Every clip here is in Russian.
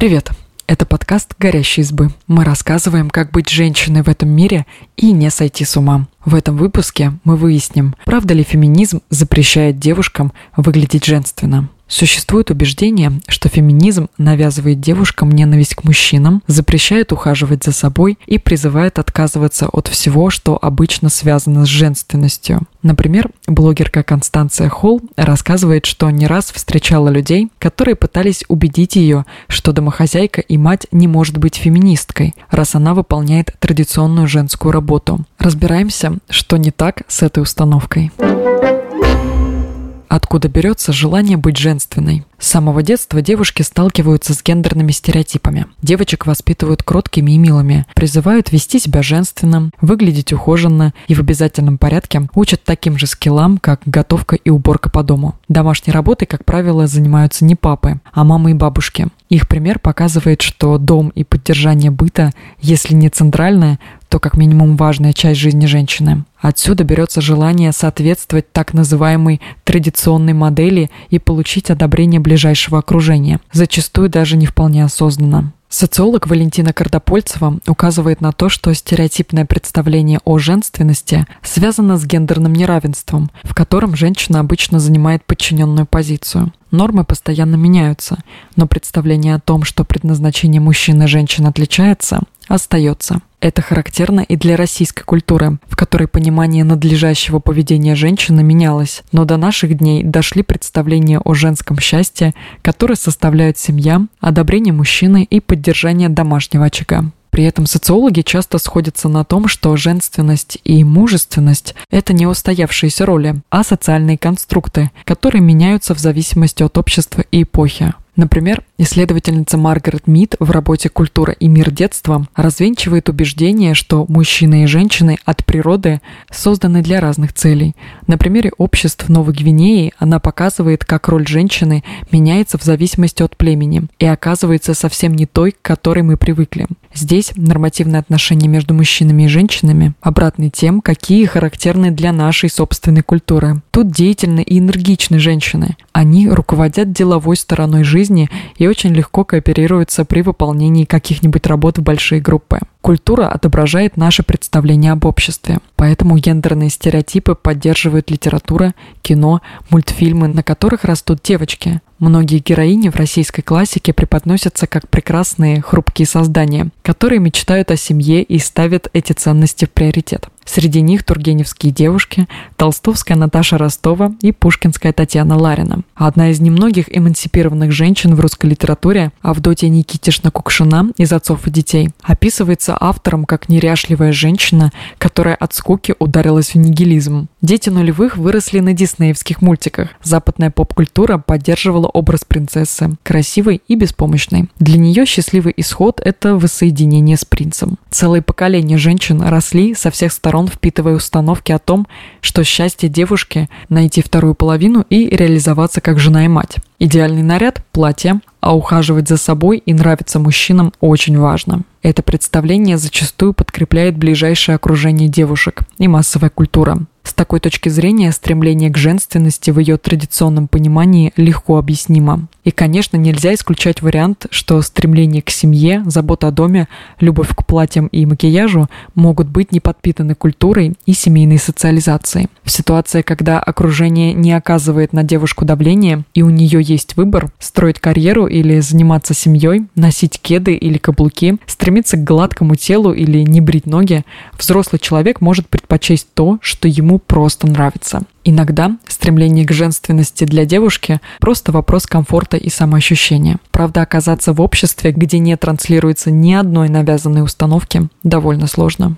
Привет! Это подкаст «Горящие избы». Мы рассказываем, как быть женщиной в этом мире и не сойти с ума. В этом выпуске мы выясним, правда ли феминизм запрещает девушкам выглядеть женственно. Существует убеждение, что феминизм навязывает девушкам ненависть к мужчинам, запрещает ухаживать за собой и призывает отказываться от всего, что обычно связано с женственностью. Например, блогерка Констанция Холл рассказывает, что не раз встречала людей, которые пытались убедить ее, что домохозяйка и мать не может быть феминисткой, раз она выполняет традиционную женскую работу. Разбираемся, что не так с этой установкой. Откуда берется желание быть женственной? С самого детства девушки сталкиваются с гендерными стереотипами. Девочек воспитывают кроткими и милыми, призывают вести себя женственным, выглядеть ухоженно и в обязательном порядке учат таким же скиллам, как готовка и уборка по дому. Домашней работой, как правило, занимаются не папы, а мамы и бабушки. Их пример показывает, что дом и поддержание быта, если не центральное, то как минимум важная часть жизни женщины. Отсюда берется желание соответствовать так называемой традиционной модели и получить одобрение ближайшего окружения, зачастую даже не вполне осознанно. Социолог Валентина Кардопольцева указывает на то, что стереотипное представление о женственности связано с гендерным неравенством, в котором женщина обычно занимает подчиненную позицию. Нормы постоянно меняются, но представление о том, что предназначение мужчин и женщин отличается, остается. Это характерно и для российской культуры, в которой понимание надлежащего поведения женщины менялось, но до наших дней дошли представления о женском счастье, которые составляют семья, одобрение мужчины и поддержание домашнего очага. При этом социологи часто сходятся на том, что женственность и мужественность – это не устоявшиеся роли, а социальные конструкты, которые меняются в зависимости от общества и эпохи. Например, исследовательница Маргарет Мид в работе «Культура и мир детства» развенчивает убеждение, что мужчины и женщины от природы созданы для разных целей. На примере обществ Новой Гвинеи она показывает, как роль женщины меняется в зависимости от племени и оказывается совсем не той, к которой мы привыкли. Здесь нормативные отношения между мужчинами и женщинами обратны тем, какие характерны для нашей собственной культуры. Тут деятельны и энергичны женщины. Они руководят деловой стороной жизни и очень легко кооперируются при выполнении каких-нибудь работ в большие группы. Культура отображает наше представление об обществе, поэтому гендерные стереотипы поддерживают литература, кино, мультфильмы, на которых растут девочки. Многие героини в российской классике преподносятся как прекрасные, хрупкие создания, которые мечтают о семье и ставят эти ценности в приоритет. Среди них тургеневские девушки, толстовская Наташа Ростова и пушкинская Татьяна Ларина. Одна из немногих эмансипированных женщин в русской литературе, Авдотья Никитишна Кукшина из «Отцов и детей», описывается автором как неряшливая женщина, которая от скуки ударилась в нигилизм. Дети нулевых выросли на диснеевских мультиках. Западная поп-культура поддерживала образ принцессы, красивой и беспомощной. Для нее счастливый исход – это воссоединение с принцем. Целые поколения женщин росли со всех сторон впитывая установки о том, что счастье девушки – найти вторую половину и реализоваться как жена и мать. Идеальный наряд – платье, а ухаживать за собой и нравиться мужчинам очень важно. Это представление зачастую подкрепляет ближайшее окружение девушек и массовая культура. С такой точки зрения стремление к женственности в ее традиционном понимании легко объяснимо. И, конечно, нельзя исключать вариант, что стремление к семье, забота о доме, любовь к платьям и макияжу могут быть не подпитаны культурой и семейной социализацией. В ситуации, когда окружение не оказывает на девушку давления, и у нее есть выбор строить карьеру или заниматься семьей, носить кеды или каблуки, стремиться к гладкому телу или не брить ноги, взрослый человек может предпочесть то, что ему просто нравится. Иногда стремление к женственности для девушки – просто вопрос комфорта и самоощущения. Правда, оказаться в обществе, где не транслируется ни одной навязанной установки, довольно сложно.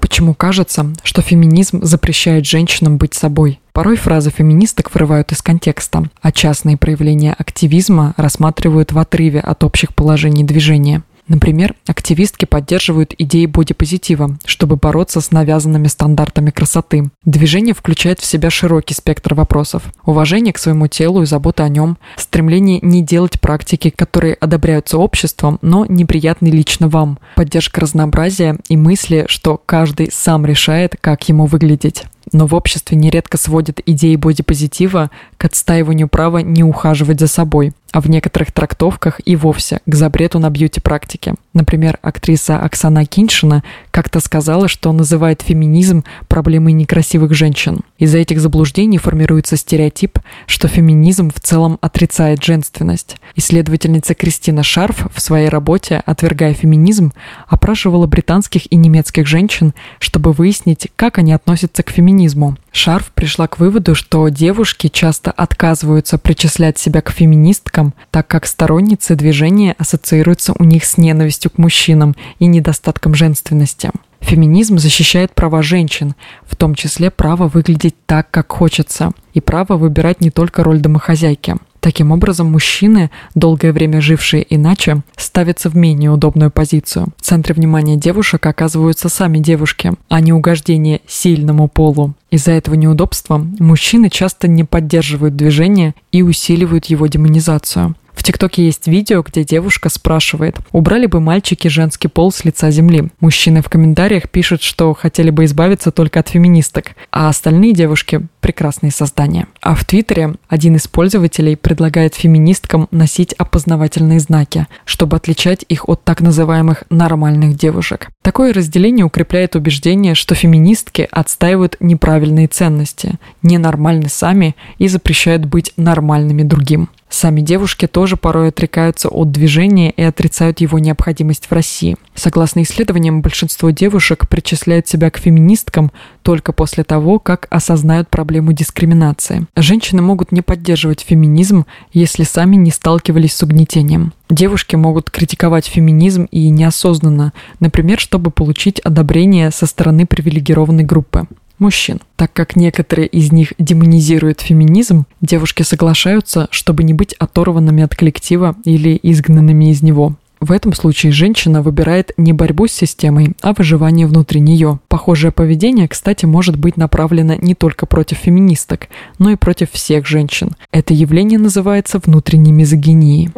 Почему кажется, что феминизм запрещает женщинам быть собой? Порой фразы феминисток вырывают из контекста, а частные проявления активизма рассматривают в отрыве от общих положений движения. Например, активистки поддерживают идеи бодипозитива, чтобы бороться с навязанными стандартами красоты. Движение включает в себя широкий спектр вопросов. Уважение к своему телу и забота о нем, стремление не делать практики, которые одобряются обществом, но неприятны лично вам, поддержка разнообразия и мысли, что каждый сам решает, как ему выглядеть. Но в обществе нередко сводят идеи бодипозитива к отстаиванию права не ухаживать за собой, а в некоторых трактовках и вовсе к запрету на бьюти-практике. Например, актриса Оксана Киншина как-то сказала, что называет феминизм проблемой некрасивых женщин. Из-за этих заблуждений формируется стереотип, что феминизм в целом отрицает женственность. Исследовательница Кристина Шарф в своей работе «Отвергая феминизм» опрашивала британских и немецких женщин, чтобы выяснить, как они относятся к феминизму. Шарф пришла к выводу, что девушки часто отказываются причислять себя к феминисткам, так как сторонницы движения ассоциируются у них с ненавистью к мужчинам и недостатком женственности. Феминизм защищает права женщин, в том числе право выглядеть так, как хочется, и право выбирать не только роль домохозяйки. Таким образом, мужчины, долгое время жившие иначе, ставятся в менее удобную позицию. В центре внимания девушек оказываются сами девушки, а не угождение сильному полу. Из-за этого неудобства мужчины часто не поддерживают движение и усиливают его демонизацию. В ТикТоке есть видео, где девушка спрашивает, убрали бы мальчики женский пол с лица земли. Мужчины в комментариях пишут, что хотели бы избавиться только от феминисток, а остальные девушки – прекрасные создания. А в Твиттере один из пользователей предлагает феминисткам носить опознавательные знаки, чтобы отличать их от так называемых нормальных девушек. Такое разделение укрепляет убеждение, что феминистки отстаивают неправильные ценности, ненормальны сами и запрещают быть нормальными другим. Сами девушки тоже порой отрекаются от движения и отрицают его необходимость в России. Согласно исследованиям, большинство девушек причисляют себя к феминисткам только после того, как осознают проблему дискриминации. Женщины могут не поддерживать феминизм, если сами не сталкивались с угнетением. Девушки могут критиковать феминизм и неосознанно, например, чтобы получить одобрение со стороны привилегированной группы мужчин. Так как некоторые из них демонизируют феминизм, девушки соглашаются, чтобы не быть оторванными от коллектива или изгнанными из него. В этом случае женщина выбирает не борьбу с системой, а выживание внутри нее. Похожее поведение, кстати, может быть направлено не только против феминисток, но и против всех женщин. Это явление называется внутренней мизогинией.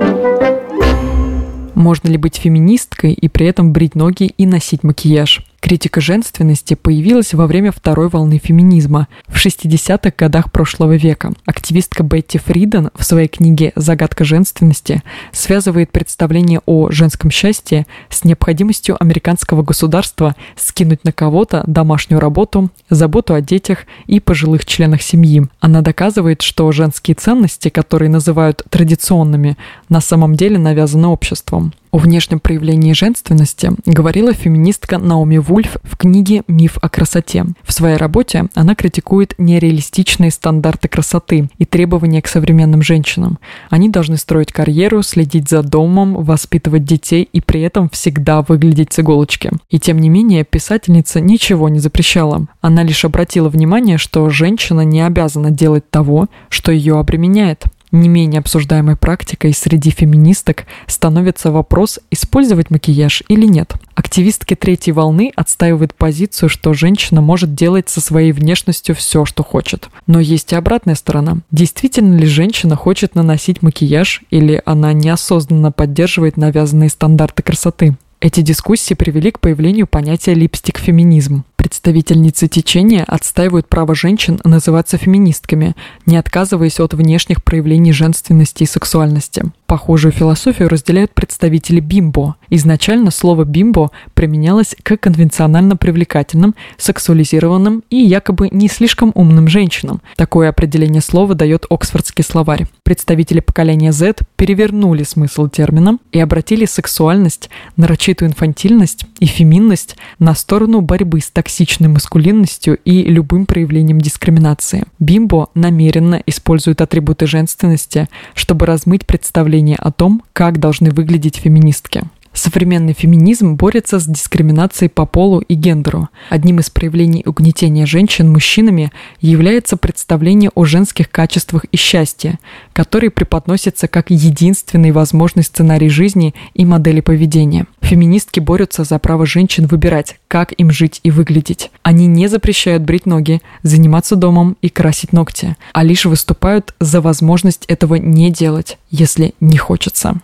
Можно ли быть феминисткой и при этом брить ноги и носить макияж? Критика женственности появилась во время второй волны феминизма в 60-х годах прошлого века. Активистка Бетти Фриден в своей книге «Загадка женственности» связывает представление о женском счастье с необходимостью американского государства скинуть на кого-то домашнюю работу, заботу о детях и пожилых членах семьи. Она доказывает, что женские ценности, которые называют традиционными, на самом деле навязаны обществом. О внешнем проявлении женственности говорила феминистка Наоми Вульф в книге «Миф о красоте». В своей работе она критикует нереалистичные стандарты красоты и требования к современным женщинам. Они должны строить карьеру, следить за домом, воспитывать детей и при этом всегда выглядеть с иголочки. И тем не менее, писательница ничего не запрещала. Она лишь обратила внимание, что женщина не обязана делать того, что ее обременяет. Не менее обсуждаемой практикой среди феминисток становится вопрос, использовать макияж или нет. Активистки третьей волны отстаивают позицию, что женщина может делать со своей внешностью все, что хочет. Но есть и обратная сторона. Действительно ли женщина хочет наносить макияж или она неосознанно поддерживает навязанные стандарты красоты? Эти дискуссии привели к появлению понятия липстик-феминизм. Представительницы течения отстаивают право женщин называться феминистками, не отказываясь от внешних проявлений женственности и сексуальности. Похожую философию разделяют представители бимбо. Изначально слово бимбо применялось к конвенционально привлекательным, сексуализированным и якобы не слишком умным женщинам. Такое определение слова дает Оксфордский словарь. Представители поколения Z перевернули смысл термина и обратили сексуальность, нарочитую инфантильность и феминность на сторону борьбы с токсичной маскулинностью и любым проявлением дискриминации. Бимбо намеренно использует атрибуты женственности, чтобы размыть представление о том, как должны выглядеть феминистки. Современный феминизм борется с дискриминацией по полу и гендеру. Одним из проявлений угнетения женщин мужчинами является представление о женских качествах и счастье, которые преподносятся как единственный возможный сценарий жизни и модели поведения. Феминистки борются за право женщин выбирать, как им жить и выглядеть. Они не запрещают брить ноги, заниматься домом и красить ногти, а лишь выступают за возможность этого не делать, если не хочется.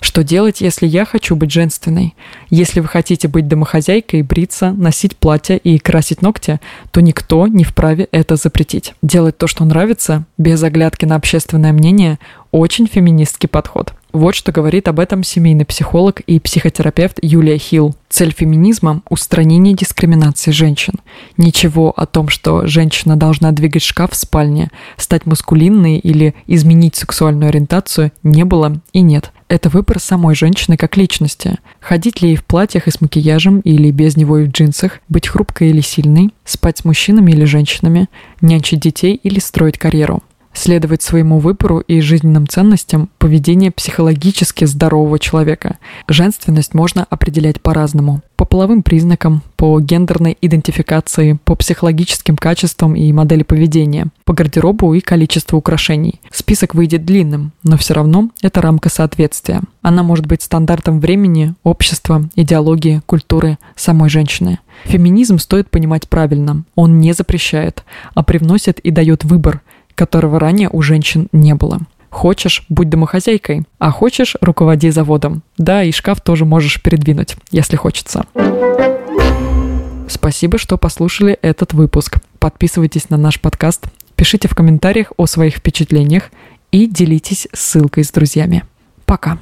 Что делать, если я хочу быть женственной? Если вы хотите быть домохозяйкой, бриться, носить платье и красить ногти, то никто не вправе это запретить. Делать то, что нравится, без оглядки на общественное мнение, очень феминистский подход. Вот что говорит об этом семейный психолог и психотерапевт Юлия Хилл. Цель феминизма – устранение дискриминации женщин. Ничего о том, что женщина должна двигать шкаф в спальне, стать маскулинной или изменить сексуальную ориентацию не было и нет. Это выбор самой женщины как личности. Ходить ли ей в платьях и с макияжем или без него и в джинсах, быть хрупкой или сильной, спать с мужчинами или женщинами, нянчить детей или строить карьеру следовать своему выбору и жизненным ценностям поведение психологически здорового человека. Женственность можно определять по-разному. По половым признакам, по гендерной идентификации, по психологическим качествам и модели поведения, по гардеробу и количеству украшений. Список выйдет длинным, но все равно это рамка соответствия. Она может быть стандартом времени, общества, идеологии, культуры самой женщины. Феминизм стоит понимать правильно. Он не запрещает, а привносит и дает выбор – которого ранее у женщин не было. Хочешь, будь домохозяйкой, а хочешь, руководи заводом. Да, и шкаф тоже можешь передвинуть, если хочется. Спасибо, что послушали этот выпуск. Подписывайтесь на наш подкаст, пишите в комментариях о своих впечатлениях и делитесь ссылкой с друзьями. Пока!